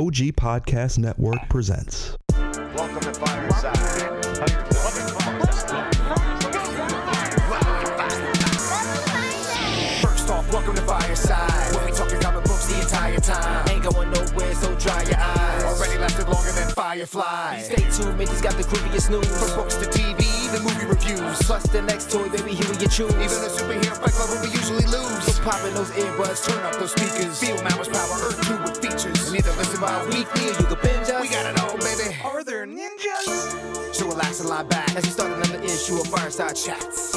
OG Podcast Network presents. Welcome to Fireside. First off, welcome to Fireside. Where we talking comic books the entire time. Ain't going nowhere, so dry your eyes. Already lasted longer than Firefly. Stay tuned, Mindy's got the creepiest news. From books to TV, the movie reviews. Plus the next toy, baby, here you choose. Even the superhero fight club where we usually lose. So pop in those earbuds, turn up those speakers. Feel Mama's power, Earth 2 with features. And either listen by weekly or you can binge us. We got it all, baby. Are there ninjas? So relax and lie back as we start another issue of Fireside Chats.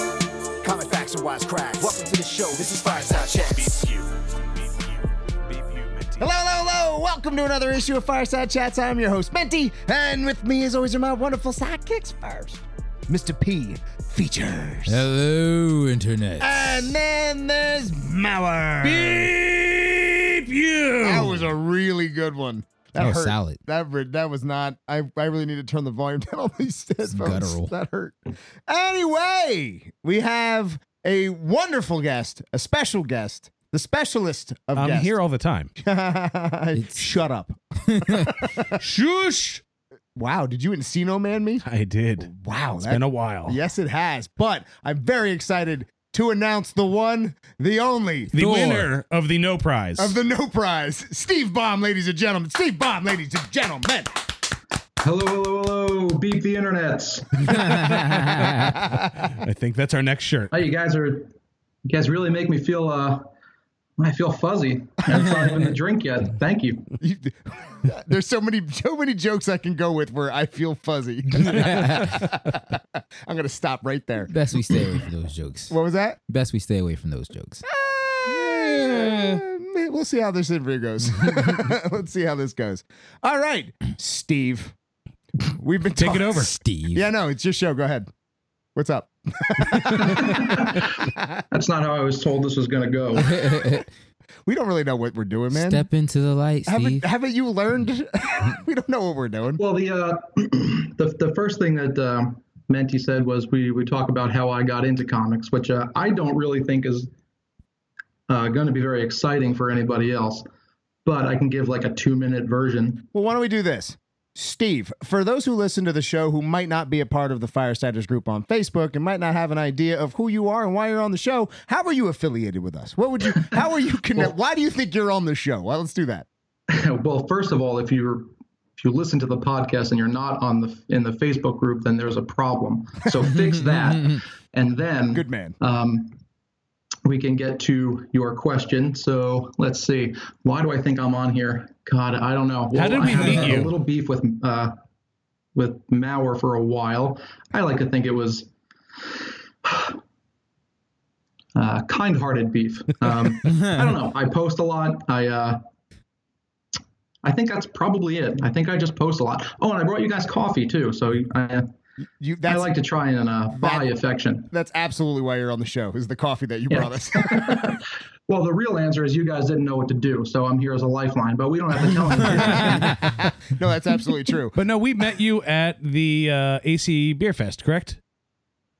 Comic facts and wise cracks. Welcome to the show. This is Fireside Chats. Hello, hello, hello. Welcome to another issue of Fireside Chats. I'm your host, Menti. And with me, as always, are my wonderful sidekicks first. Mr. P features. Hello, Internet. And then there's Mauer. Beep you. That was a really good one. That Oh, hurt. salad. That re- that was not. I I really need to turn the volume down on these headphones. guttural. That hurt. Anyway, we have a wonderful guest, a special guest, the specialist of I'm guests. here all the time. Shut up. Shush! Wow, did you Encino Man me? I did. Wow, It's that- been a while. Yes, it has. But I'm very excited to announce the one, the only The Thor. winner of the no prize. of the no prize, Steve Baum, ladies and gentlemen. Steve Baum, ladies and gentlemen. Hello, hello, hello. Beep the internets. I think that's our next shirt. Hi, you guys are, you guys really make me feel, uh, I feel fuzzy. And it's not even a drink yet. Thank you. You- There's so many, so many jokes I can go with where I feel fuzzy. I'm gonna stop right there. Best we stay away from those jokes. What was that? Best we stay away from those jokes. Uh, we'll see how this interview goes. Let's see how this goes. All right, Steve. We've been Take it over. Steve. Yeah, no, it's your show. Go ahead. What's up? That's not how I was told this was going to go. We don't really know what we're doing, man. Step into the light, Steve. haven't, haven't you learned? we don't know what we're doing. Well, the, uh, the, the first thing that, uh, Menti said was we, we talk about how I got into comics, which, uh, I don't really think is, uh, going to be very exciting for anybody else. But I can give like a two minute version. Well, why don't we do this? Steve, for those who listen to the show who might not be a part of the Firesiders group on Facebook and might not have an idea of who you are and why you're on the show, how are you affiliated with us? What would you, how are you connect? why do you think you're on the show? Well, let's do that. well, first of all, if you're if you listen to the podcast and you're not on the in the Facebook group, then there's a problem. So fix that, and then Good man. um, we can get to your question. So let's see. Why do I think I'm on here? God, I don't know. How did we I had meet a, you? A little beef with uh, with Mauer for a while. I like to think it was. Uh, kind-hearted beef. Um, I don't know. I post a lot. I uh, I think that's probably it. I think I just post a lot. Oh, and I brought you guys coffee too. So I, You, I like to try and uh, buy That- affection. that's absolutely why you're on the show is the coffee that you Yeah. brought us. Well, the real answer is you guys didn't know what to do, so I'm here as a lifeline. But we don't have to tell anyone. no, that's absolutely true. But no, we met you at the uh, AC Beer Fest, correct?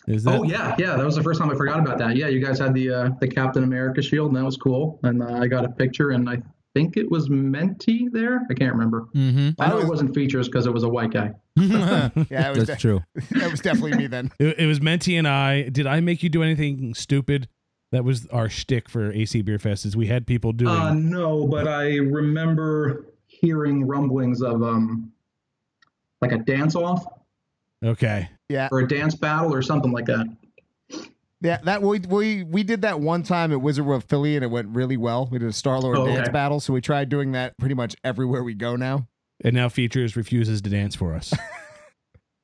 Is that? oh yeah, yeah. That was the first time I forgot about that. Yeah, you guys had the uh, the Captain America shield, and that was cool. And uh, I got a picture, and I think it was Menti there. I can't remember. Mm-hmm. I know it wasn't features because it was a white guy. Yeah, it was That's de- true. that was definitely me then. It, it was Menti and I. Did I make you do anything stupid? That was our shtick for AC Beer Fest. Is we had people doing. Uh, no, but I remember hearing rumblings of um, like a dance off okay. Yeah, or a dance battle or something like that. Yeah. That we we we did that one time at Wizard World Philly, and it went really well. We did a Star Lord Oh, dance okay. battle, so we tried doing that pretty much everywhere we go now. And now Features refuses to dance for us.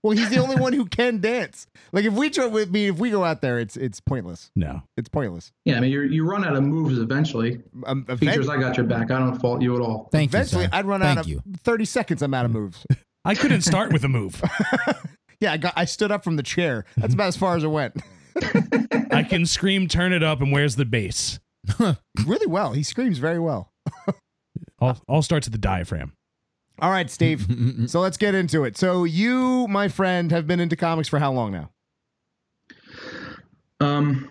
Well, he's the only one who can dance. Like if we try with me, if we go out there, it's it's pointless. No. It's pointless. Yeah, I mean, you you run out of moves eventually. Um, event- Features, I got your back. I don't fault you at all. Thank eventually, you, sir. I'd run Thank out of you. thirty seconds. I'm out of moves. I couldn't start with a move. yeah, I got. I stood up from the chair. That's about as far as it went. I can scream, turn it up, and where's the bass? really well. He screams very well. All, all starts at the diaphragm. All right, Steve. so let's get into it. So you, my friend, have been into comics for how long now? Um,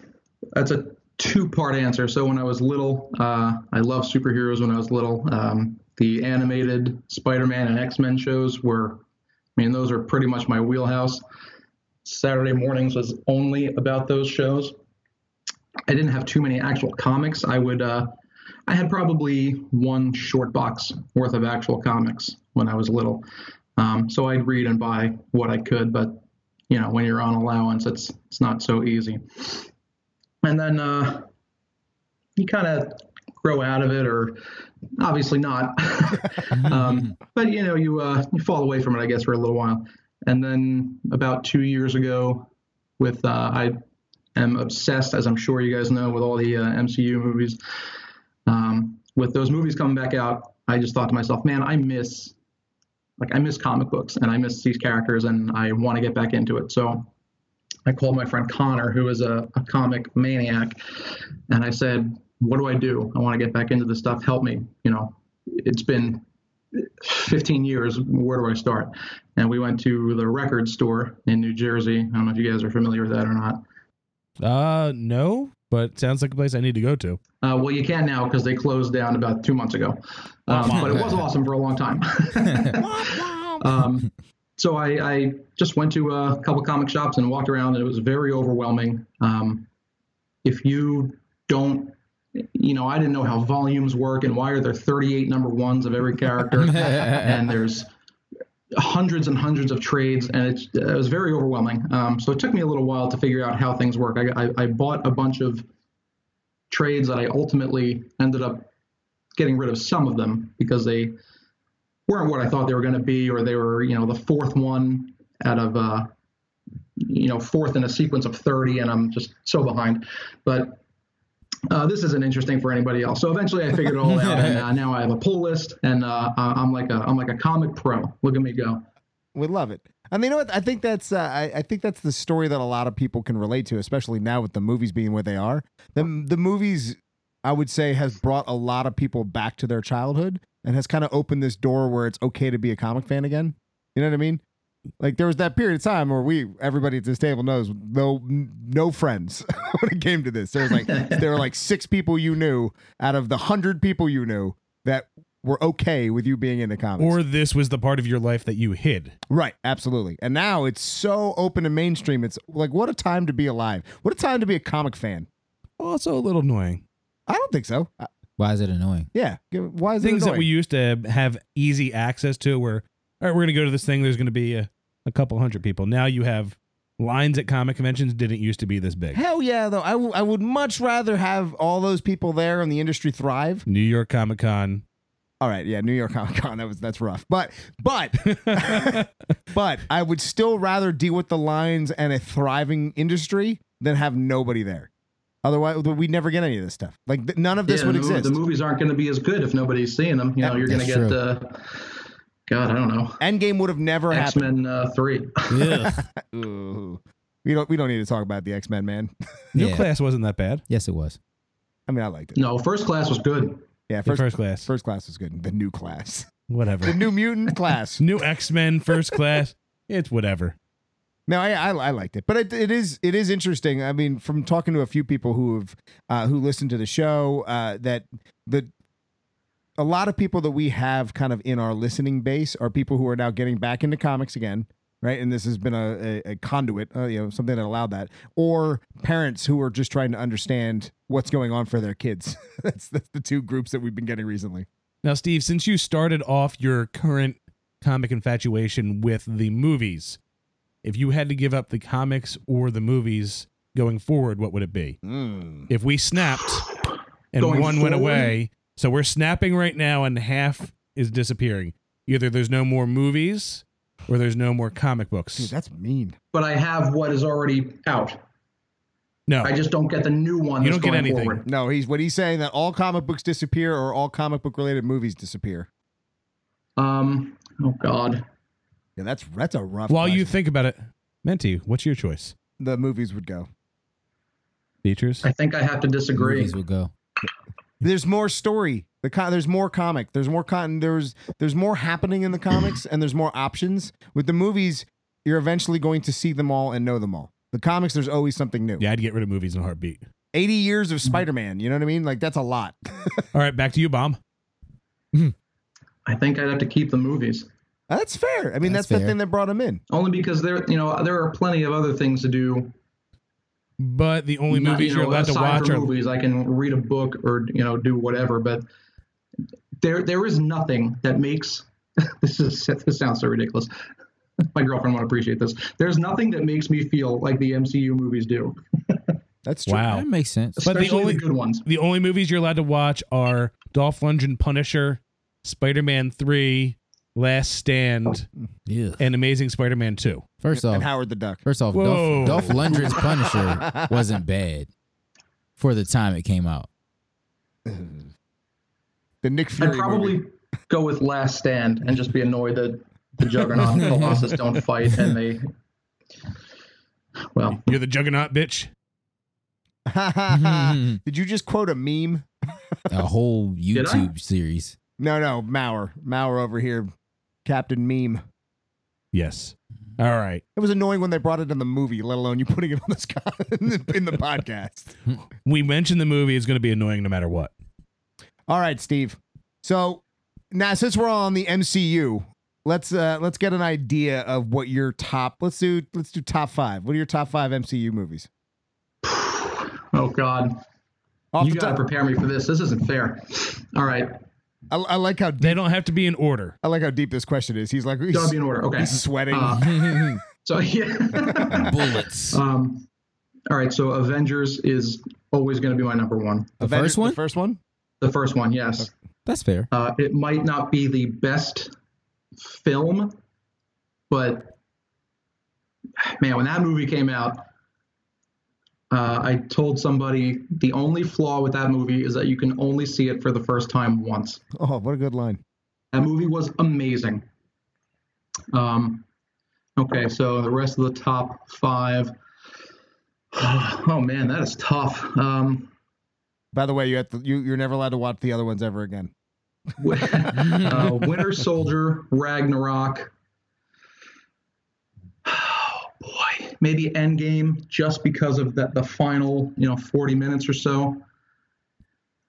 that's a two part answer. So when I was little, uh, I loved superheroes when I was little. Um, the animated Spider-Man and X-Men shows were, I mean, those are pretty much my wheelhouse. Saturday mornings was only about those shows. I didn't have too many actual comics. I would, uh, I had probably one short box worth of actual comics when I was little. Um, so I'd read and buy what I could, but you know, when you're on allowance, it's it's not so easy. And then uh, you kind of grow out of it, or obviously not. um, but you know, you uh, you fall away from it, I guess, for a little while. And then about two years ago, with uh, I am obsessed, as I'm sure you guys know, with all the uh, MCU movies. Um, with those movies coming back out, I just thought to myself, man, I miss like I miss comic books and I miss these characters and I want to get back into it. So I called my friend Connor, who is a, a comic maniac, and I said, What do I do? I want to get back into this stuff. Help me. You know, it's been 15 years. Where do I start? And we went to the record store in New Jersey. I don't know if you guys are familiar with that or not. Uh, no, but sounds like a place I need to go to. Uh, well, you can now because they closed down about two months ago. Um, but it was awesome for a long time. um, so I, I, just went to a couple comic shops and walked around, and it was very overwhelming. Um, if you don't, you know, I didn't know how volumes work and why are there 38 number ones of every character, and there's hundreds and hundreds of trades, and it's, it was very overwhelming. Um, so it took me a little while to figure out how things work. I, I, I bought a bunch of trades that I ultimately ended up getting rid of some of them because they weren't what I thought they were going to be, or they were, you know, the fourth one out of, uh, you know, fourth in a sequence of 30, and I'm just so behind. But uh, this isn't interesting for anybody else. So eventually, I figured it all out, and uh, now I have a pull list, and uh, I'm like a I'm like a comic pro. Look at me go. We love it. And you know what? I think that's uh, I, I think that's the story that a lot of people can relate to, especially now with the movies being where they are. The the movies, I would say, has brought a lot of people back to their childhood and has kind of opened this door where it's okay to be a comic fan again. You know what I mean? Like there was that period of time where we everybody at this table knows no no friends when it came to this. There was like there were like six people you knew out of the hundred people you knew that were okay with you being in the comics. Or this was the part of your life that you hid. Right, absolutely. And now it's so open and mainstream. It's like what a time to be alive. What a time to be a comic fan. Also a little annoying. I don't think so. Why is it annoying? yeah. Why is Things it that we used to have easy access to where, all right, we're going to go to this thing. There's going to be a, a couple hundred people. Now you have lines at comic conventions didn't used to be this big. Hell yeah, though. I, w- I would much rather have all those people there and the industry thrive. New York Comic Con. All right, yeah, New York Comic Con. That was that's rough, but but but I would still rather deal with the lines and a thriving industry than have nobody there. Otherwise, we'd never get any of this stuff. Like th- none of this yeah, would the, exist. the movies aren't going to be as good if nobody's seeing them. You know, you're going to get, true. uh, God, I don't know, Endgame would have never X happened. Men uh, Three. Ooh. We don't we don't need to talk about the X Men, man. New Yeah. class wasn't that bad. Yes, it was. I mean, I liked it. No, First Class was good. Yeah, first first class. first class was good. The new class, Whatever. the new mutant class. New X Men first class. It's whatever. No, I, I I liked it, but it, it is it is interesting. I mean, from talking to a few people who have uh, who listen to the show, uh, that the a lot of people that we have kind of in our listening base are people who are now getting back into comics again, right? And this has been a, a, a conduit, uh, you know, something that allowed that, or parents who are just trying to understand what's going on for their kids. that's that's the two groups that we've been getting recently. Now, Steve, since you started off your current comic infatuation with the movies, if you had to give up the comics or the movies going forward, what would it be? If we snapped and Going one went away, so we're snapping right now and half is disappearing. Either there's no more movies or there's no more comic books. Dude, that's mean. But I have what is already out. no. I just don't get the new one. You don't get anything. Forward. No, he's what he's saying that all comic books disappear or all comic book related movies disappear. Um. Oh God. Yeah, that's that's a rough. While you think about it, Menti, what's your choice? the movies would go. Features? I think I have to disagree. Movies will go. There's more story. The con- there's more comic. There's more con. There's there's more happening in the comics, and there's more options. With the movies, you're eventually going to see them all and know them all. The comics, there's always something new. Yeah, I'd get rid of movies in a heartbeat. 80 years of Spider-Man. You know what I mean? Like that's a lot. All right, back to you, Baum. Hmm. I think I'd have to keep the movies. That's fair. I mean, that's, That's the fair. thing that brought him in. Only because there, you know, there are plenty of other things to do. But the only Not- movies you you are know, allowed to watch from are movies. I can read a book or you know do whatever, but there there is nothing that makes this is this sounds so ridiculous. My girlfriend won't appreciate this. There's nothing that makes me feel like the MCU movies do, That's true. wow. That makes sense. But the only- the good ones. The only movies you're allowed to watch are Dolph Lundgren Punisher, Spider-Man 3, Last Stand, Yeah. and Amazing Spider-Man 2. First off, And Howard the Duck. first off, Whoa. Dolph, Dolph Lundgren's Punisher wasn't bad for the time it came out. The Nick Fury. I'd probably movie. go with Last Stand and just be annoyed that the Juggernaut and Colossus don't fight and they. Well, You're the Juggernaut bitch. Did you just quote a meme? A whole YouTube series. No, no, Mauer, Mauer over here. Captain Meme. Yes. All right. It was annoying when they brought it in the movie, let alone you putting it on this guy in the, in the podcast. We mentioned the movie is going to be annoying no matter what. All right, Steve. So now since we're all on the MCU, let's uh let's get an idea of what your top let's do let's do top five. What are your top five MCU movies? oh God, Off you got to top, prepare me for this. This isn't fair. All right, I, I like how They don't have to be in order. I like how deep this question is. He's like he's, gotta be in order. Okay. he's sweating. Uh, so yeah. Bullets. um. All right. So Avengers is always going to be my number one. the Avengers- first one? The first one? The first one, yes. That's fair. Uh, it might not be the best film, but man, when that movie came out, uh, I told somebody the only flaw with that movie is that you can only see it for the first time once. Oh, what a good line. That movie was amazing. Um, okay, so the rest of the top five. Oh man, that is tough. Um, By the way, you have to, you you're never allowed to watch the other ones ever again. uh, Winter Soldier, Ragnarok. Oh boy, maybe Endgame, just because of that the final, you know, forty minutes or so.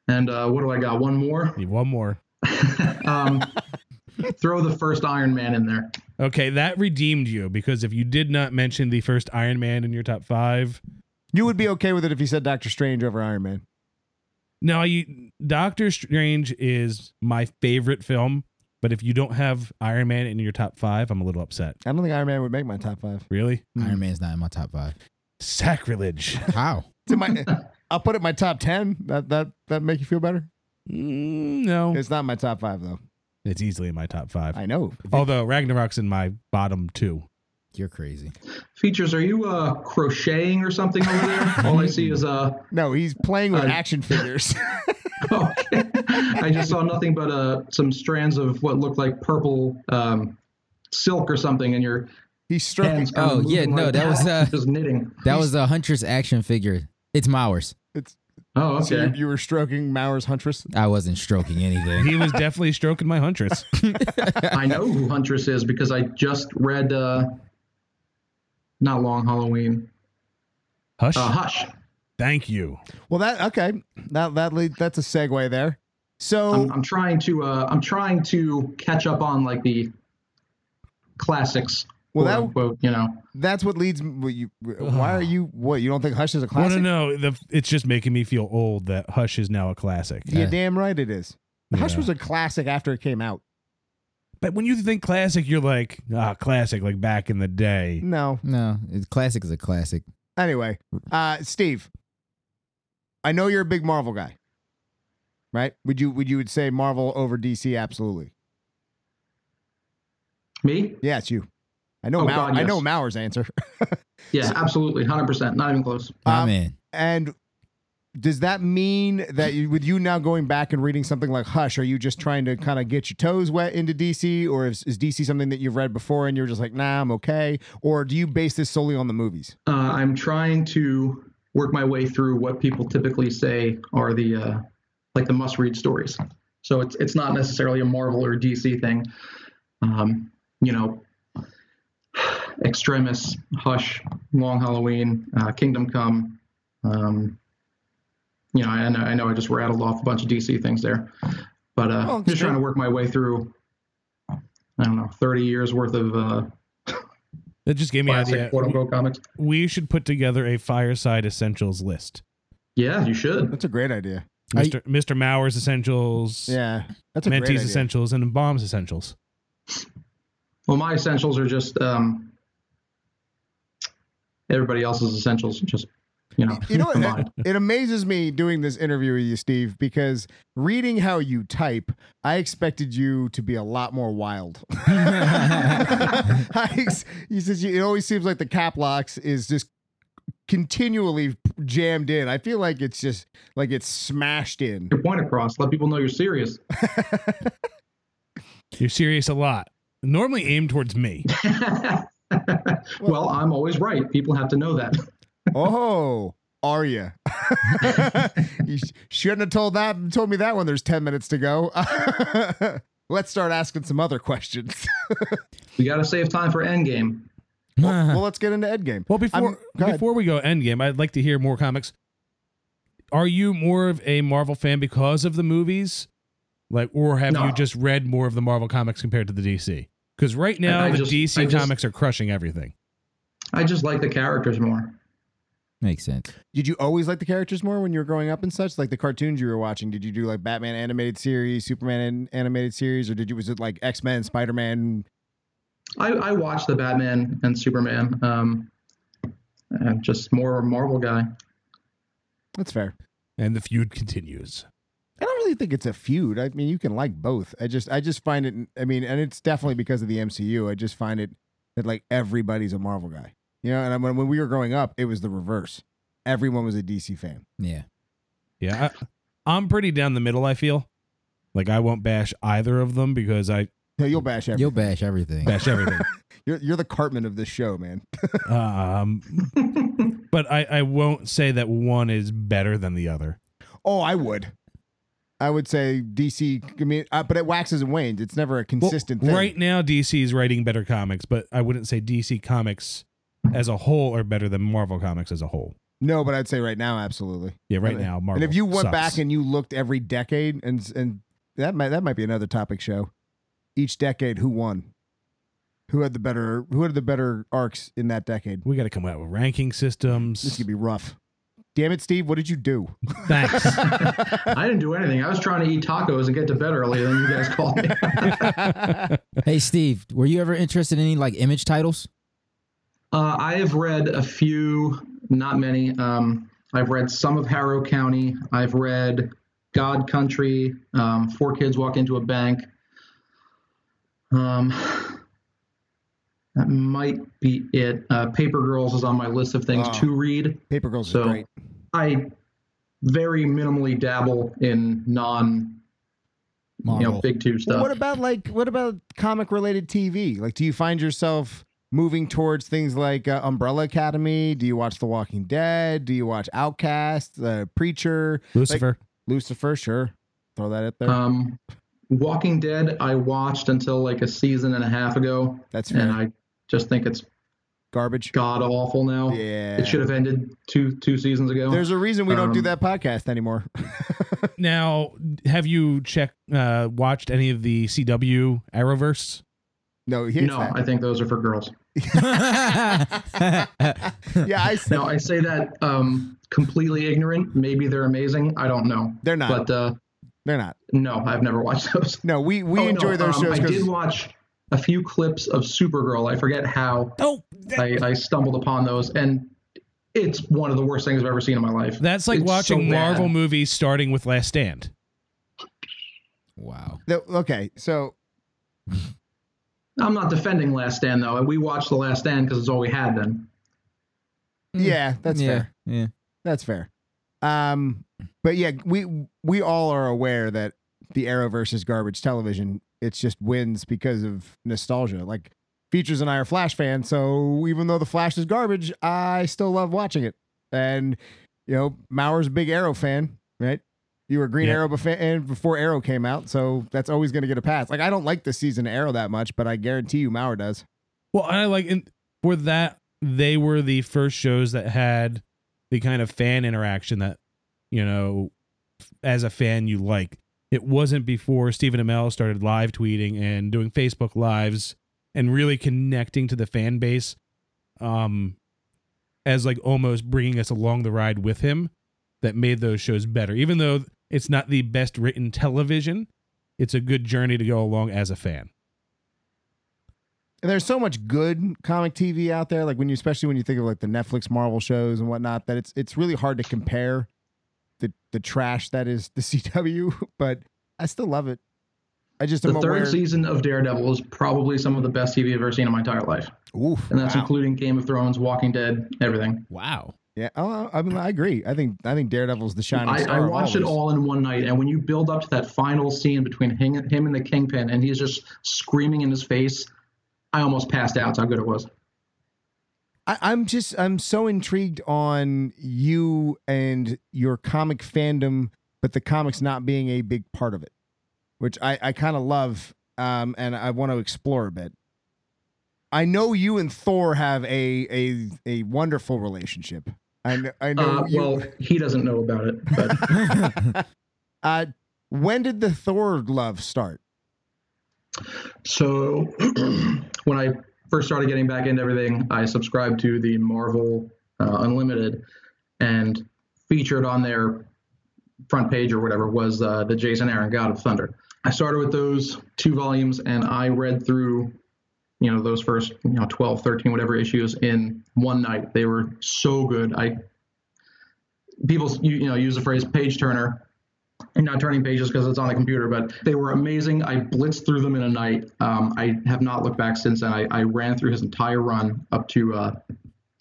And uh, what do I got? One more. Need one more. Um, throw the first Iron Man in there. Okay, that redeemed you because if you did not mention the first Iron Man in your top five, You would be okay with it if you said Doctor Strange over Iron Man. now you Doctor Strange is my favorite film, but if you don't have Iron Man in your top five, I'm a little upset. I don't think Iron Man would make my top five. Really? Iron Man's not in my top five. Sacrilege. How? It's in my, I'll put it in my top ten. That that that make you feel better? Mm, no, It's not my top five though. it's easily in my top five. I know. Although Ragnarok's in my bottom two. You're crazy. Features, are you uh, crocheting or something over there? All I see is uh, No, he's playing with Uh, action figures. okay. I just saw nothing but uh, some strands of what looked like purple um, silk or something, and your he's stroking. hands kind Oh, yeah, no, like that was, uh, just knitting. That was a Huntress action figure. It's Mauer's. It's Oh, so you, okay. you were stroking Mauer's huntress. I wasn't stroking anything. He was definitely stroking my huntress. I know who Huntress is because I just read uh, not Long Halloween, Hush. uh, Hush. Thank you. Well, that okay. That that lead, that's a segue there. So I'm, I'm trying to uh, I'm trying to catch up on like the classics. Well, that- unquote, you know. that's what leads. me- What you? Why are you? What you don't think Hush is a Well, classic? no, no. The, it's just making me feel old that Hush is now a classic. You're Uh, damn right it is. Hush was a classic after it came out. But when you think classic, you're like, ah, classic, like back in the day. No. no, it's classic is a classic. Anyway, uh, Steve, I know you're a big Marvel guy, right? Would you would you would say Marvel over DC? Absolutely. Me? Yeah, it's you. I know. Oh, Mau- God, I know yes. Mauer's answer. Yeah, absolutely, hundred percent. Not even close. My Um, man. And does that mean that you, with you now going back and reading something like Hush, are you just trying to kind of get your toes wet into DC, or is, is DC something that you've read before and you're just like, nah, I'm okay, or do you base this solely on the movies? Uh, I'm trying to work my way through what people typically say are the uh, like the must-read stories. So it's it's not necessarily a Marvel or DC thing. Um, you know, Extremis, Hush, Long Halloween, uh, Kingdom Come. Um, you know, I know, I know I just rattled off a bunch of DC things there, but uh, Well, I'm just sure. trying to work my way through I don't know, 30 years worth of uh, That just gave me an idea. quote unquote comics. We should put together a fireside essentials list. Yeah, you should. That's a great idea. I- Mr. Mr. Mauer's essentials, Yeah, that's a great Menti's idea. essentials, and Baum's essentials. Well, my essentials are just um, everybody else's essentials, just you know, You know combined. It, it amazes me doing this interview with you, Steve, because reading how you type, I expected you to be a lot more wild. I he says it always seems like the cap locks is just continually jammed in. I feel like it's just like it's smashed in. Your point across. Let people know you're serious. You're serious a lot. Normally aimed towards me. well, I'm always right. People have to know that. Oh, are you? you sh- shouldn't have told that. Told me that when there's ten minutes to go. Let's start asking some other questions. We got to save time for Endgame. well, let's get into Endgame. Well, before I'm- go ahead. before we go Endgame, I'd like to hear more comics. Are you more of a Marvel fan because of the movies, like, or have No. you just read more of the Marvel comics compared to the DC? Because right now I the just- DC just- comics are crushing everything. I just like the characters more. Makes sense. Did you always like the characters more when you were growing up and such? Like the cartoons you were watching? Did you do like Batman animated series, Superman an- animated series, or did you was it like X Men, Spider Man? I, I watch the Batman and Superman. Um, I'm just more a Marvel guy. That's fair. And the feud continues. I don't really think it's a feud. I mean, you can like both. I just, I just find it. I mean, and it's definitely because of the MCU. I just find it that like everybody's a Marvel guy. You know, and when when we were growing up, it was the reverse. Everyone was a DC fan. Yeah. Yeah, I, I'm pretty down the middle. I feel like I won't bash either of them because I No, you'll bash everything. You'll bash everything. bash everything. You're, you're the Cartman of this show, man. um, but I, I won't say that one is better than the other. Oh, I would. I would say DC. I mean, uh, but it waxes and wanes. It's never a Well, consistent thing. Right now, DC is writing better comics, but I wouldn't say DC comics as a whole are better than Marvel comics as a whole. No, but I'd say right now, absolutely. Yeah, right And- now, Marvel. and if you went sucks. back and you looked every decade, and and that might that might be another topic show. Each decade, who won? Who had the better? Who had the better arcs in that decade? we got to come out with ranking systems. This could be rough. Damn it, Steve! What did you do? Thanks. I didn't do anything. I was trying to eat tacos and get to bed earlier than you guys called me. Hey, Steve, were you ever interested in any like image titles? Uh, I have read a few, not many. Um, I've read some of Harrow County. I've read God Country. Um, Four kids walk into a bank. Um, that might be it. Uh, Paper Girls is on my list of things to read. Paper Girls So is great. I very minimally dabble in non, you know, big two Well, stuff. what about like what about comic related TV? Like, do you find yourself moving towards things like uh, Umbrella Academy? Do you watch The Walking Dead? Do you watch Outcast, uh, Preacher, Lucifer. Lucifer? Sure, throw that out there. Um, Walking Dead, I watched until like a season and a half ago, That's fair. and I just think it's Garbage. god awful now. Yeah. It should have ended two two seasons ago. There's a reason we don't do Um, that podcast anymore. now, have you checked, uh, watched any of the CW Arrowverse? no, no, that. I think those are for girls. yeah, I said No, I say that um, completely ignorant. Maybe they're amazing. I don't know. they're not. But uh, they're not. no, I've never watched those. No, we we Oh, no, enjoy those um, shows I did watch a few clips of Supergirl. I forget how Oh, I, I stumbled upon those, and it's one of the worst things I've ever seen in my life. that's like It's watching so bad. Marvel movies starting with Last Stand. wow. okay, so I'm not defending Last Stand though. We watched The Last Stand because it's all we had then. yeah, that's yeah, fair. Yeah. That's fair. Um, but yeah, we we all are aware that the Arrowverse is garbage television. It's just wins because of nostalgia. Like Features and I are Flash fans, so even though the Flash is garbage, I still love watching it. And you know, Mauer's a big Arrow fan, right? You were Green Yeah. Arrow bef- before Arrow came out, so that's always going to get a pass. Like I don't like this season of Arrow that much, but I guarantee you, Mauer does. Well, I like in, for that they were the first shows that had the kind of fan interaction that you know, as a fan you like. it wasn't before Stephen Amell started live tweeting and doing Facebook lives and really connecting to the fan base um as like almost bringing us along the ride with him that made those shows better even though it's not the best written television it's a good journey to go along as a fan And there's so much good comic TV out there. Like when you, especially when you think of like the Netflix Marvel shows and whatnot, that it's it's really hard to compare the the trash that is the CW. But I still love it. I just The am third aware. season of Daredevil is probably some of the best TV I've ever seen in my entire life, Oof, and that's wow. including Game of Thrones, Walking Dead, everything. Wow. Yeah. Oh, I mean, I agree. I think I think Daredevil's the shining I, star. I watched it all in one night, and when you build up to that final scene between him, him and the Kingpin, and he's just screaming in his face, I almost passed out. That's how good it was. I, I'm just I'm so intrigued on you and your comic fandom, but the comics not being a big part of it, which I, I kind of love, um, and I want to explore a bit. I know you and Thor have a a a wonderful relationship. I know, I know Uh, you. well, he doesn't know about it, but uh, when did the Thor love start? So when I first started getting back into everything, I subscribed to the Marvel uh, Unlimited, and featured on their front page or whatever was uh, the Jason Aaron God of Thunder. I started with those two volumes, and I read through, you know, those first, you know, 12, 13, whatever issues in one night. They were so good. I people, you, you know, use the phrase page turner and not turning pages because it's on the computer, but they were amazing. I blitzed through them in a night. Um, I have not looked back since then. I, I ran through his entire run up to, uh,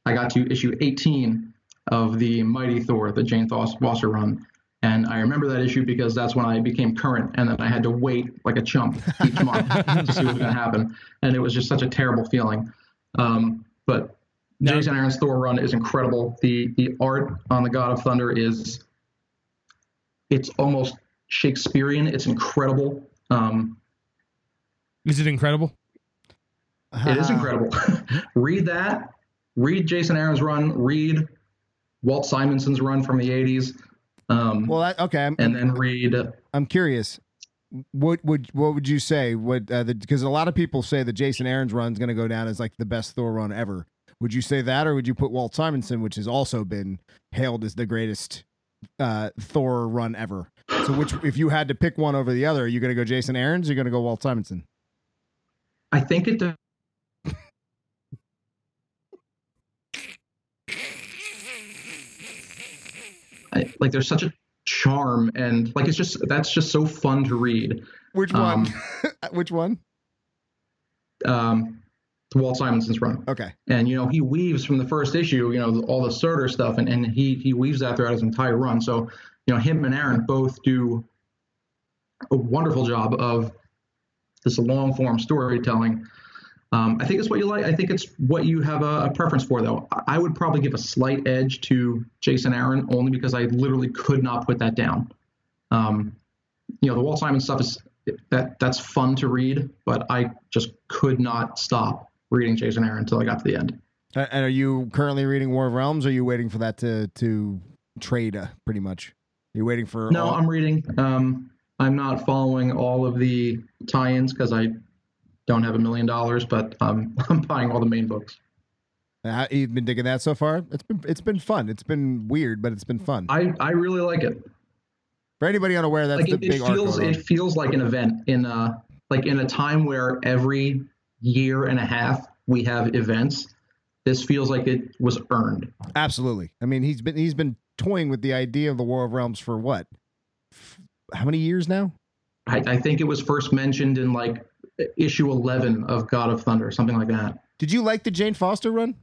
I got to issue 18 of the Mighty Thor, the Jane Foster run. And I remember that issue because that's when I became current, and then I had to wait like a chump each month to see what was going to happen. And it was just such a terrible feeling. Um, but Now- Jason Aaron's Thor run is incredible. The the art on the God of Thunder is it's almost Shakespearean. It's incredible. Um, is it incredible it is incredible. read that. Read Jason Aaron's run. Read Walt Simonson's run from the '80s. Um, Well, that, okay. I'm, and then read. I'm curious. What would what would you say? What uh, because a lot of people say that Jason Aaron's run is going to go down as like the best Thor run ever. Would you say that, or would you put Walt Simonson, which has also been hailed as the greatest uh, Thor run ever? So, which if you had to pick one over the other, are you going to go Jason Aaron's? Or are you going to go Walt Simonson? I think it. I, like there's such a charm and like it's just that's just so fun to read. Which Um, one? which one? Um, Walt Simonson's run. Okay. and you know he weaves from the first issue you know all the Surtur stuff and, and he he weaves that throughout his entire run so you know him and aaron both do a wonderful job of this long form storytelling um, i think it's what you like i think it's what you have a, a preference for though I- would probably give a slight edge to jason aaron only because i literally could not put that down um, you know the walt simon stuff is that that's fun to read but i just could not stop reading jason aaron until i got to the end And are you currently reading War of Realms? Or are you waiting for that to to trade? Uh, pretty much. Are you waiting for? No, all- I'm reading. Um, I'm not following all of the tie-ins because I don't have a million dollars, but um, I'm buying all the main books. Uh, you've been digging that so far. It's been it's been fun. It's been weird, but it's been fun. I, I really like it. For anybody unaware, that's Like the it, big it feels it feels like an event in a like in a time where every year and a half we have events. This feels like it was earned. Absolutely. I mean, he's been he's been toying with the idea of the War of Realms for what? F- How many years now? I, I think it was first mentioned in like issue 11 of God of Thunder, something like that. Did you like the Jane Foster run?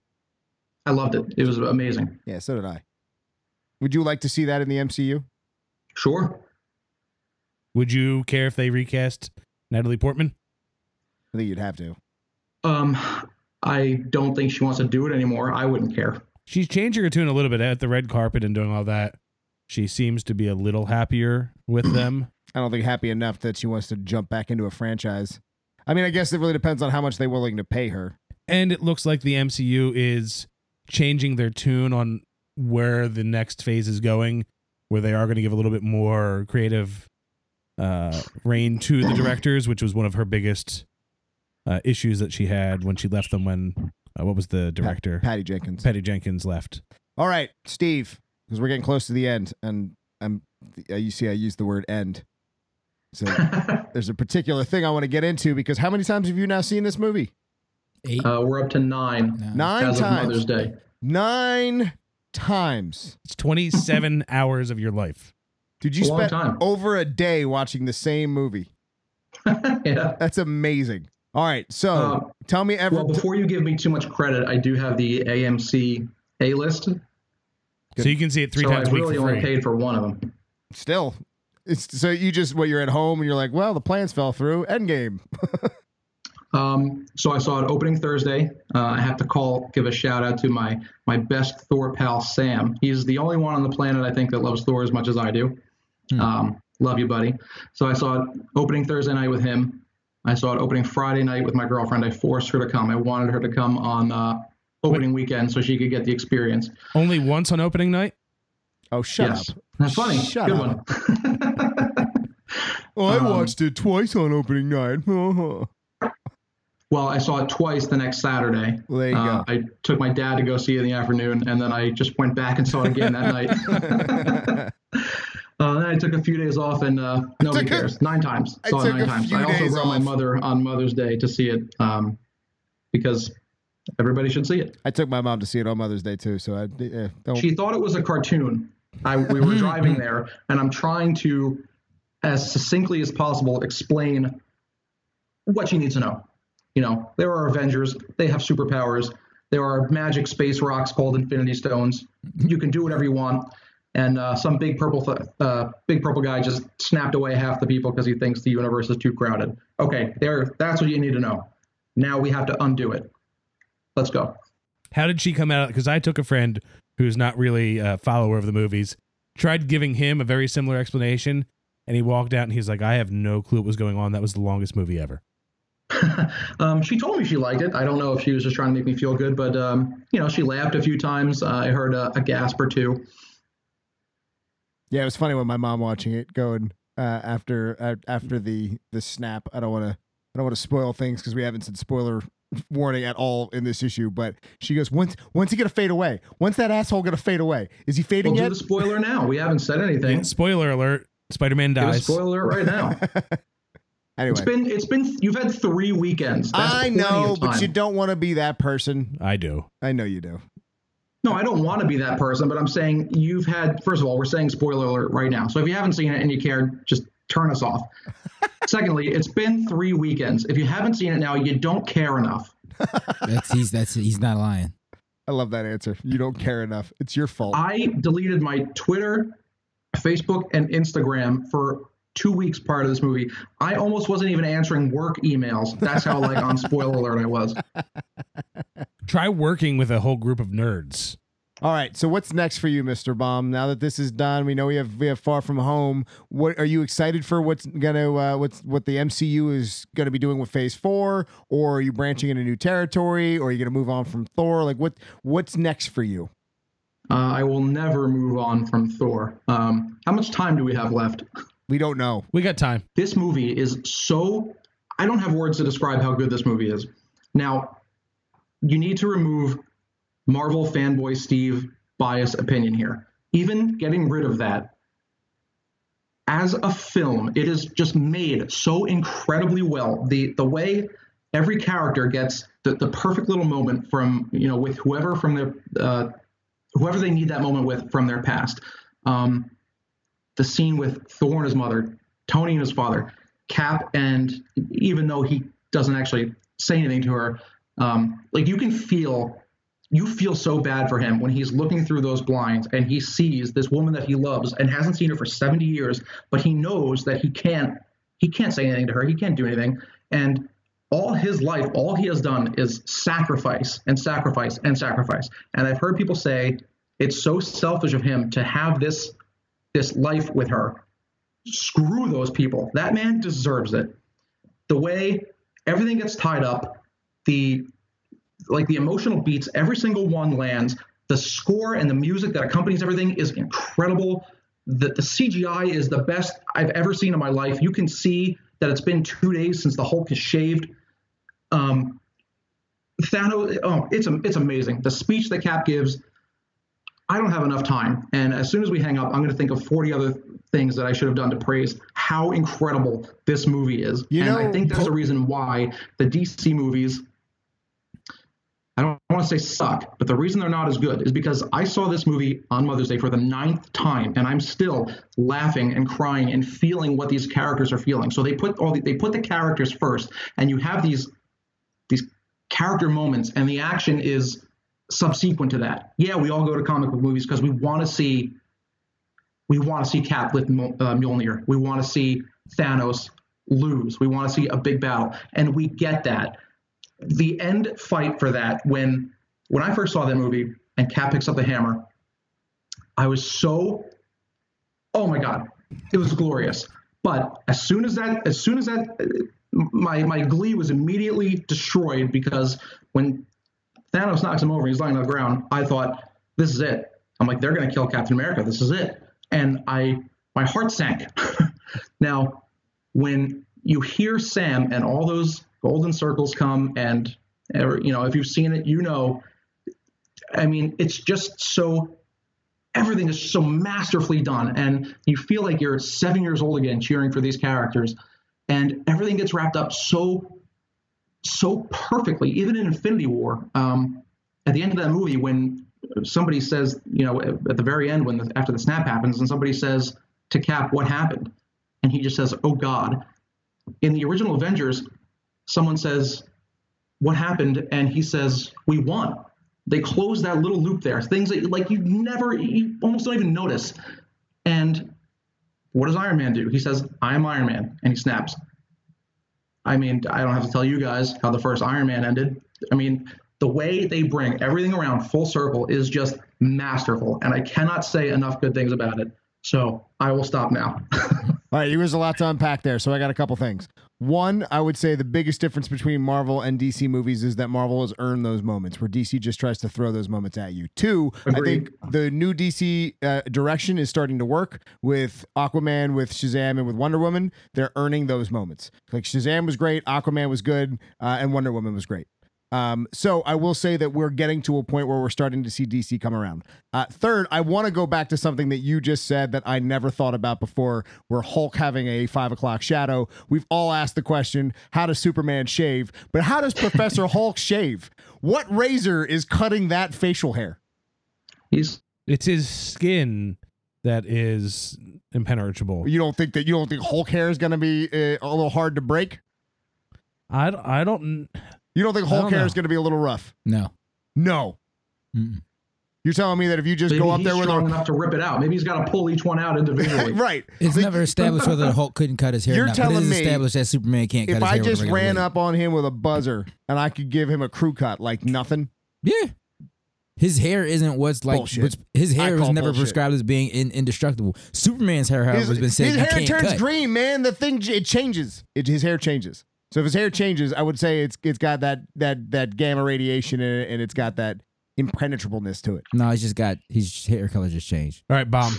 I loved it. It was amazing. Yeah, so did I. Would you like to see that in the MCU? Sure. would you care if they recast natalie portman I think you'd have to. Um, I don't think she wants to do it anymore. I wouldn't care. she's changing her tune a little bit at the red carpet and doing all that she seems to be a little happier with them I don't think happy enough that she wants to jump back into a franchise. I mean, I guess it really depends on how much they're willing to pay her. and it looks like the MCU is changing their tune on where the next phase is going, where they are going to give a little bit more creative uh, rein to the directors, which was one of her biggest uh, issues that she had when she left them. When uh, what was the director? Patty Jenkins. Patty Jenkins left. All right, Steve, because we're getting close to the end, and I'm uh, you see I used the word end. So there's a particular thing I want to get into because how many times have you now seen this movie? Eight. Uh, we're up to nine No. Nine as of times. Mother's Day. Nine times. It's 27 hours of your life. Did you spend over a day watching the same movie? yeah. That's amazing. All right, so Uh, tell me ever. Well, before you give me too much credit, I do have the AMC A list. So you can see it three so times I a week really for only free. paid for one of them. still, it's so you just what you're at home and you're like, well, the plans fell through. Endgame. Um, so I saw it opening Thursday. Uh, I have to call, give a shout out to my my best Thor pal Sam. He's the only one on the planet I think that loves Thor as much as I do. Um, love you, buddy. So I saw it opening Thursday night with him. I saw it opening Friday night with my girlfriend. I forced her to come. I wanted her to come on uh, opening weekend so she could get the experience. Only once on opening night. Oh, shut yes, up. that's funny. Shut Good up. one. Oh, I Um, watched it twice on opening night. well, I saw it twice the next Saturday. there you Uh, I took my dad to go see it in the afternoon, and then I just went back and saw it again that night. Uh, then I took a few days off, and uh, nobody took a- cares. Nine times. I Saw it nine times. I also brought my mother on Mother's Day to see it um, because everybody should see it. I took my mom to see it on Mother's Day too, so I don't. She thought it was a cartoon. I, we were driving there, and I'm trying to, as succinctly as possible, explain what she needs to know. You know, there are Avengers. They have superpowers. There are magic space rocks called Infinity Stones. You can do whatever you want. And uh, some big purple, th- uh, big purple guy just snapped away half the people because he thinks the universe is too crowded. Okay, there. That's what you need to know. Now we have to undo it. Let's go. How did she come out? Because I took a friend who's not really a follower of the movies, tried giving him a very similar explanation, and he walked out and he's like, I have no clue what was going on. That was the longest movie ever. um, she told me she liked it. I don't know if she was just trying to make me feel good, but um, you know, she laughed a few times. Uh, I heard a, a gasp or two. Yeah, it was funny when my mom watching it going uh, after uh, after the the snap. I don't want to I don't want to spoil things because we haven't said spoiler warning at all in this issue. But she goes, once when's he gonna fade away? When's that asshole gonna fade away? Is he fading We'll do yet?" the spoiler now. We haven't said anything. Spoiler alert: Spider-Man Give a dies. spoiler alert right now. anyway, It's been it's been you've had three weekends. That's I know, but you don't want to be that person. I do. I know you do. No, I don't want to be that person, but I'm saying you've had. First of all, we're saying spoiler alert right now. So if you haven't seen it and you care, just turn us off. Secondly, it's been three weekends. If you haven't seen it now, you don't care enough. That's he's that's he's not lying. I love that answer. You don't care enough. It's your fault. I deleted my Twitter, Facebook, and Instagram for two weeks prior to this movie. I almost wasn't even answering work emails. That's how like on spoiler alert I was. Try working with a whole group of nerds. All right. So what's next for you, Mr. Baum? Now that this is done, we know we have we have Far From Home. What are you excited for? What's gonna uh, what's what the MCU is gonna be doing with Phase Four, or are you branching into new territory, or are you gonna move on from Thor? Like what what's next for you? Uh, I will never move on from Thor. Um, how much time do we have left? We don't know. We got time. This movie is so. I don't have words to describe how good this movie is. Now, you need to remove Marvel fanboy Steve bias opinion here. Even getting rid of that, as a film, it is just made so incredibly well. The the way every character gets the, the perfect little moment from you know with whoever from the uh, whoever they need that moment with from their past. Um, the scene with Thor and his mother, Tony and his father, Cap, and even though he doesn't actually say anything to her, um, like you can feel, you feel so bad for him when he's looking through those blinds and he sees this woman that he loves and hasn't seen her for 70 years, but he knows that he can't, he can't say anything to her, he can't do anything, and all his life, all he has done is sacrifice and sacrifice and sacrifice. And I've heard people say it's so selfish of him to have this this life with her. Screw those people. That man deserves it. The way everything gets tied up, the like the emotional beats, every single one lands. The score and the music that accompanies everything is incredible. the, the CGI is the best I've ever seen in my life. You can see that it's been two days since the Hulk is shaved. Um, Thanos, oh, it's it's amazing. The speech that Cap gives, I don't have enough time. And as soon as we hang up, I'm going to think of 40 other things that I should have done to praise how incredible this movie is. You and know, I think there's the reason why the DC movies, I don't want to say suck, but the reason they're not as good is because I saw this movie on Mother's Day for the ninth time, and I'm still laughing and crying and feeling what these characters are feeling. So they put all the, they put the characters first, and you have these these character moments, and the action is subsequent to that. Yeah, we all go to comic book movies because we want to see we want to see Cap lift uh, Mjolnir. We want to see Thanos lose. We want to see a big battle, and we get that. The end fight for that when when I first saw that movie and Cap picks up the hammer, I was so oh my god, it was glorious. But as soon as that as soon as that my my glee was immediately destroyed because when Thanos knocks him over he's lying on the ground, I thought this is it. I'm like they're going to kill Captain America. This is it. And I my heart sank. now, when you hear Sam and all those golden circles come and you know if you've seen it, you know I mean, it's just so everything is so masterfully done and you feel like you're 7 years old again cheering for these characters and everything gets wrapped up so so perfectly even in Infinity War. Um, at the end of that movie when somebody says, you know, at the very end when the, after the snap happens and somebody says to Cap what happened and he just says, "Oh god." In the original Avengers, someone says, "What happened?" and he says, "We won." They close that little loop there. Things that like you never, you almost don't even notice. And what does Iron Man do? He says, "I am Iron Man," and he snaps. I mean, I don't have to tell you guys how the first Iron Man ended. I mean, the way they bring everything around full circle is just masterful, and I cannot say enough good things about it. So I will stop now. All right, there was a lot to unpack there, so I got a couple things. One, I would say the biggest difference between Marvel and DC movies is that Marvel has earned those moments, where DC just tries to throw those moments at you. Two, I think the new DC uh, direction is starting to work with Aquaman, with Shazam, and with Wonder Woman. They're earning those moments. Like Shazam was great, Aquaman was good, uh, and Wonder Woman was great. Um, so I will say that we're getting to a point where we're starting to see DC come around. Uh, third, I want to go back to something that you just said that I never thought about before. Where Hulk having a five o'clock shadow. We've all asked the question: How does Superman shave? But how does Professor Hulk shave? What razor is cutting that facial hair? He's It's his skin that is impenetrable. You don't think that you don't think Hulk hair is going to be uh, a little hard to break? I, I don't. You don't think Hulk don't hair know. is going to be a little rough? No. No. Mm-mm. You're telling me that if you just maybe go up he's there with strong a enough to rip it out. Maybe he's got to pull each one out individually. right, It's never established whether Hulk couldn't cut his hair. You're or not, but it telling is me established that Superman can't cut if his I hair. with a just ran up on him with a buzzer and I could give him a crew cut like nothing, yeah. His hair isn't what's like. Bullshit. What's, his hair was never bullshit. prescribed as being in, indestructible. Superman's hair, however, his, has been said his hair can't turns cut. green, man. The thing it changes. It, his hair changes. So if his hair changes, I would say it's it's got that that that gamma radiation in it, and it's got that impenetrableness to it. No, he's just got his hair color just changed. All right, Baum.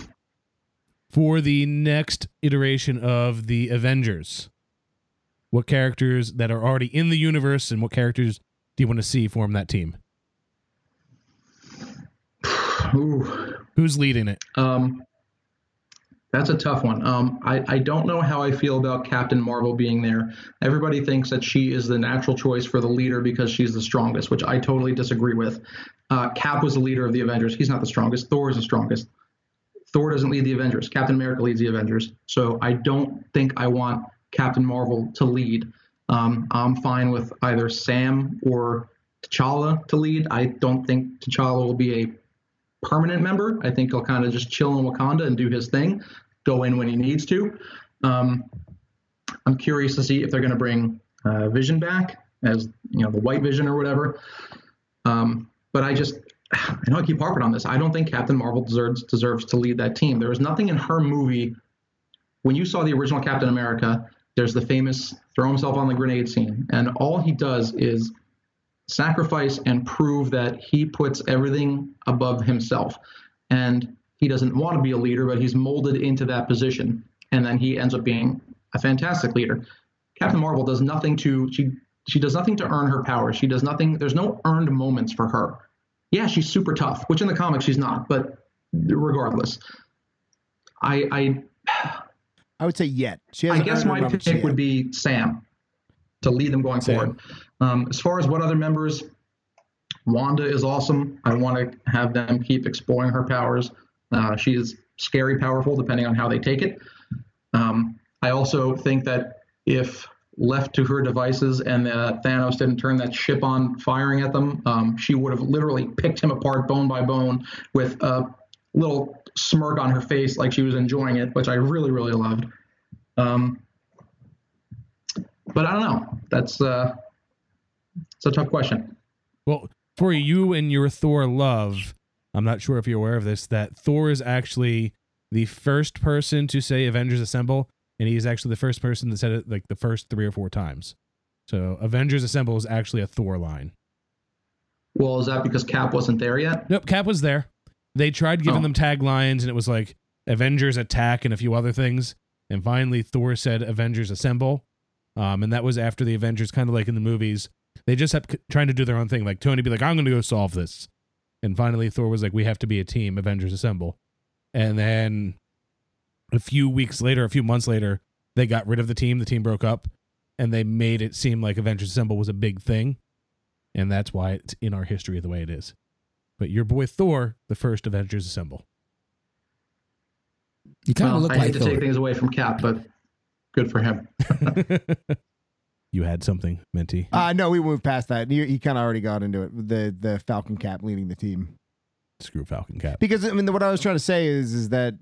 For the next iteration of the Avengers, what characters that are already in the universe and what characters do you want to see form that team? Ooh. Who's leading it? Um, that's a tough one. Um, I, I don't know how I feel about Captain Marvel being there. Everybody thinks that she is the natural choice for the leader because she's the strongest, which I totally disagree with. Uh, Cap was the leader of the Avengers. He's not the strongest. Thor is the strongest. Thor doesn't lead the Avengers. Captain America leads the Avengers. So I don't think I want Captain Marvel to lead. Um, I'm fine with either Sam or T'Challa to lead. I don't think T'Challa will be a permanent member. I think he'll kind of just chill in Wakanda and do his thing, go in when he needs to. Um, I'm curious to see if they're going to bring uh, Vision back as you know the White Vision or whatever. Um, but I just I know I keep harping on this. I don't think Captain Marvel deserves deserves to lead that team. There was nothing in her movie. When you saw the original Captain America, there's the famous throw himself on the grenade scene, and all he does is sacrifice and prove that he puts everything above himself. And he doesn't want to be a leader, but he's molded into that position, and then he ends up being a fantastic leader. Captain Marvel does nothing to she she does nothing to earn her power. She does nothing. There's no earned moments for her. Yeah, she's super tough, which in the comics she's not, but regardless, I I I would say yet. She I guess my pick yet. would be Sam to lead them going Sam. forward. Um, as far as what other members, Wanda is awesome. I want to have them keep exploring her powers. Uh, she is scary powerful, depending on how they take it. Um, I also think that if left to her devices and uh, Thanos didn't turn that ship on firing at them, um, she would have literally picked him apart bone by bone with a little smirk on her face like she was enjoying it, which I really, really loved. Um, but I don't know. That's uh, it's a tough question. Well, for you and your Thor love, I'm not sure if you're aware of this, that Thor is actually the first person to say Avengers Assemble, and he is actually the first person that said it like the first three or four times. So Avengers Assemble is actually a Thor line. Well, is that because Cap wasn't there yet? Nope, Cap was there. They tried giving Oh. them taglines, and it was like Avengers Attack and a few other things. And finally, Thor said Avengers Assemble. Um, and that was after the Avengers, kind of like in the movies. They just kept trying to do their own thing. Like Tony be like, I'm going to go solve this. And finally, Thor was like, we have to be a team, Avengers Assemble. And then a few weeks later, a few months later, they got rid of the team. The team broke up and they made it seem like Avengers Assemble was a big thing. And that's why it's in our history the way it is. But your boy Thor, the first Avengers Assemble. You kind of Well, look I like hate to Thor. take things away from Cap, but good for him. you had something, Menti. Uh, no, we moved past that. He, he kind of already got into it. The the Falcon Cap leading the team. Screw Falcon Cap. Because I mean, what I was trying to say is, is that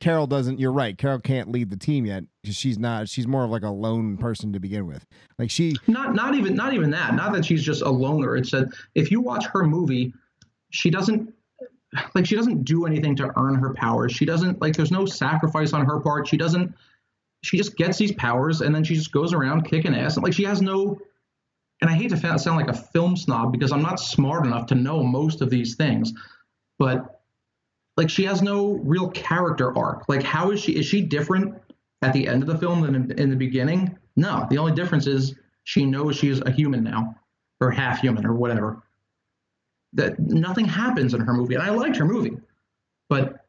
Carol doesn't. You're right. Carol can't lead the team yet. 'cause She's not. She's more of like a lone person to begin with. Like she. Not not even not even that. Not that she's just a loner. It's that if you watch her movie, she doesn't like she doesn't do anything to earn her powers. She doesn't like there's no sacrifice on her part. She doesn't she just gets these powers and then she just goes around kicking ass. And like she has no and I hate to sound like a film snob because I'm not smart enough to know most of these things, but like she has no real character arc. Like how is she is she different at the end of the film than in, in the beginning? No, the only difference is she knows she's a human now or half human or whatever. That nothing happens in her movie, and I liked her movie, but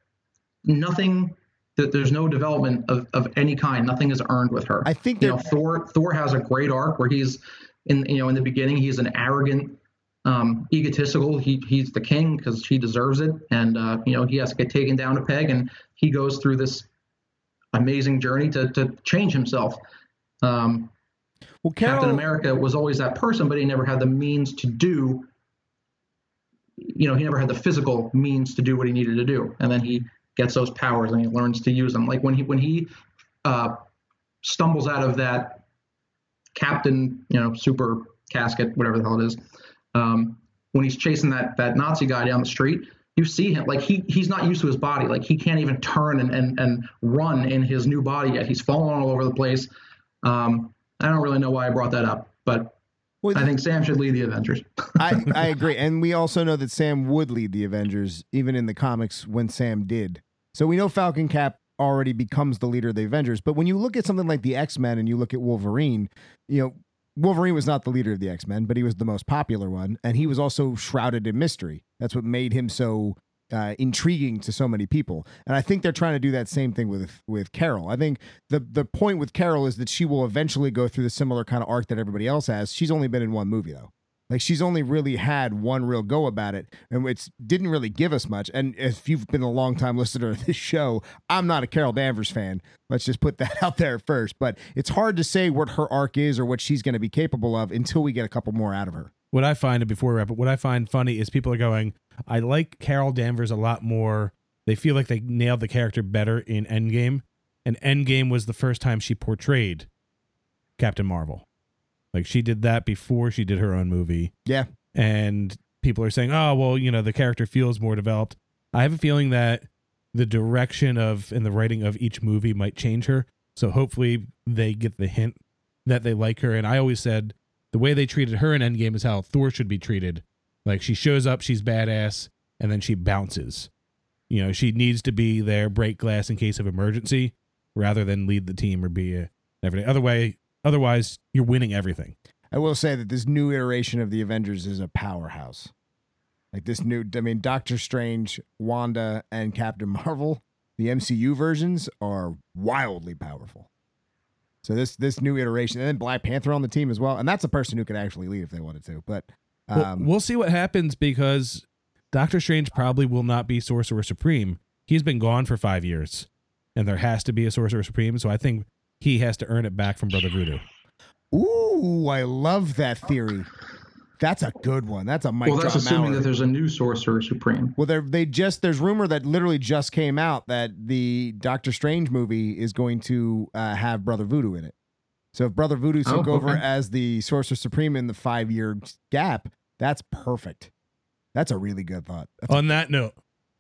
nothing. That there's no development of, of any kind. Nothing is earned with her. I think you know Thor. Thor has a great arc where he's in you know in the beginning he's an arrogant, um, egotistical. He he's the king because he deserves it, and uh, you know he has to get taken down a peg, and he goes through this amazing journey to to change himself. Um, well, Carol. Captain America was always that person, but he never had the means to do. You know, he never had the physical means to do what he needed to do, and then he gets those powers and he learns to use them. Like when he when he uh, stumbles out of that captain, you know, super casket, whatever the hell it is, um, when he's chasing that that Nazi guy down the street, you see him like he he's not used to his body, like he can't even turn and and, and run in his new body yet. He's falling all over the place. Um, I don't really know why I brought that up, but I think Sam should lead the Avengers. I, I agree. And we also know that Sam would lead the Avengers, even in the comics when Sam did. So we know Falcon Cap already becomes the leader of the Avengers. But when you look at something like the X Men and you look at Wolverine, you know, Wolverine was not the leader of the X Men, but he was the most popular one. And he was also shrouded in mystery. That's what made him so uh, intriguing to so many people. And I think they're trying to do that same thing with with Carol. I think the the point with Carol is that she will eventually go through the similar kind of arc that everybody else has. She's only been in one movie though. Like she's only really had one real go about it, and it's didn't really give us much. And if you've been a long time listener to this show, I'm not a Carol Danvers fan. Let's just put that out there first. But it's hard to say what her arc is or what she's going to be capable of until we get a couple more out of her. What I find before we wrap up, what I find funny is people are going, I like Carol Danvers a lot more. They feel like they nailed the character better in Endgame. And Endgame was the first time she portrayed Captain Marvel. Like she did that before she did her own movie. Yeah, and people are saying, "Oh, well, you know, the character feels more developed." I have a feeling that the direction of and the writing of each movie might change her. So hopefully they get the hint that they like her. And I always said the way they treated her in Endgame is how Thor should be treated. Like she shows up, she's badass, and then she bounces. You know, she needs to be there, break glass in case of emergency, rather than lead the team or be a everything. Other way, otherwise, you're winning everything. I will say that this new iteration of the Avengers is a powerhouse. Like this new, I mean, Doctor Strange, Wanda, and Captain Marvel, the MCU versions are wildly powerful. So this this new iteration, and then Black Panther on the team as well, and that's a person who could actually lead if they wanted to. But Well, um, we'll see what happens because Doctor Strange probably will not be Sorcerer Supreme. He's been gone for five years, and there has to be a Sorcerer Supreme. So I think he has to earn it back from Brother Voodoo. ooh, I love that theory. That's a good one. That's a mic well, that's drop assuming Mallory. that there's a new Sorcerer Supreme. Well, they they just there's rumor that literally just came out that the Doctor Strange movie is going to uh, have Brother Voodoo in it. So if Brother Voodoo took Oh, over as the Sorcerer Supreme in the five year gap, that's perfect. That's a really good thought. That's a- On that note,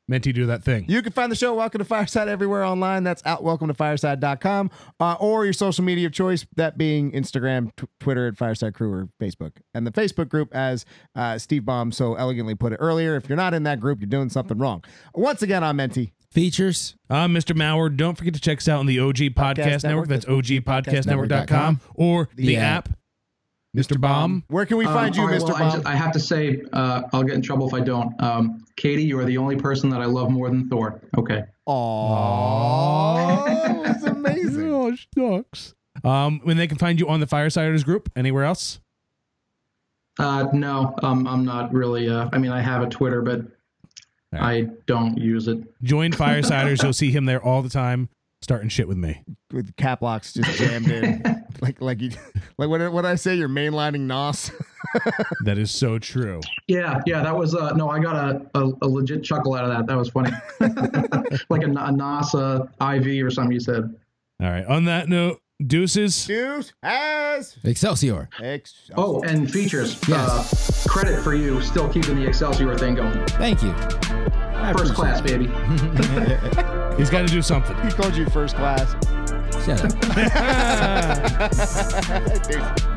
Menti do that thing. you can find the show Welcome to Fireside everywhere online. That's at welcome to fireside.com uh, or your social media of choice, that being Instagram, t- Twitter at Fireside Crew or Facebook. And the Facebook group, as uh, Steve Baum so elegantly put it earlier, if you're not in that group, you're doing something wrong. Once again, I'm Menti. Features. I'm Mr. Mauer. Don't forget to check us out on the OG Podcast, Podcast Network. Network. That's That's ogpodcastnetwork.com or the, The app. app. Mr. Baum. Where can we Um, find you, all right, Mr. well, I, just- I have to say, uh, I'll get in trouble if I don't. Um, Katie, you are the only person that I love more than Thor. Okay. Aww, that's amazing. Oh, shucks. Um, when they can find you on the Firesiders group, anywhere else? Uh, no, um, I'm not really. Uh, I mean, I have a Twitter, but All I don't use it. Join Firesiders. You'll see him there all the time, starting shit with me. With cap locks just jammed in, like like you, like what what I say? You're mainlining Nos. That is so true. Yeah, yeah, that was. Uh, no, I got a, a, a legit chuckle out of that. That was funny. like a, a NASA IV or something you said. All right. On that note, deuces. Deuce has Excelsior. X. Oh, and features. Yes. Uh, credit for you still keeping the Excelsior thing going. Thank you. I First class, baby. He's got to do something. he called you first class. Shut up. Deuce.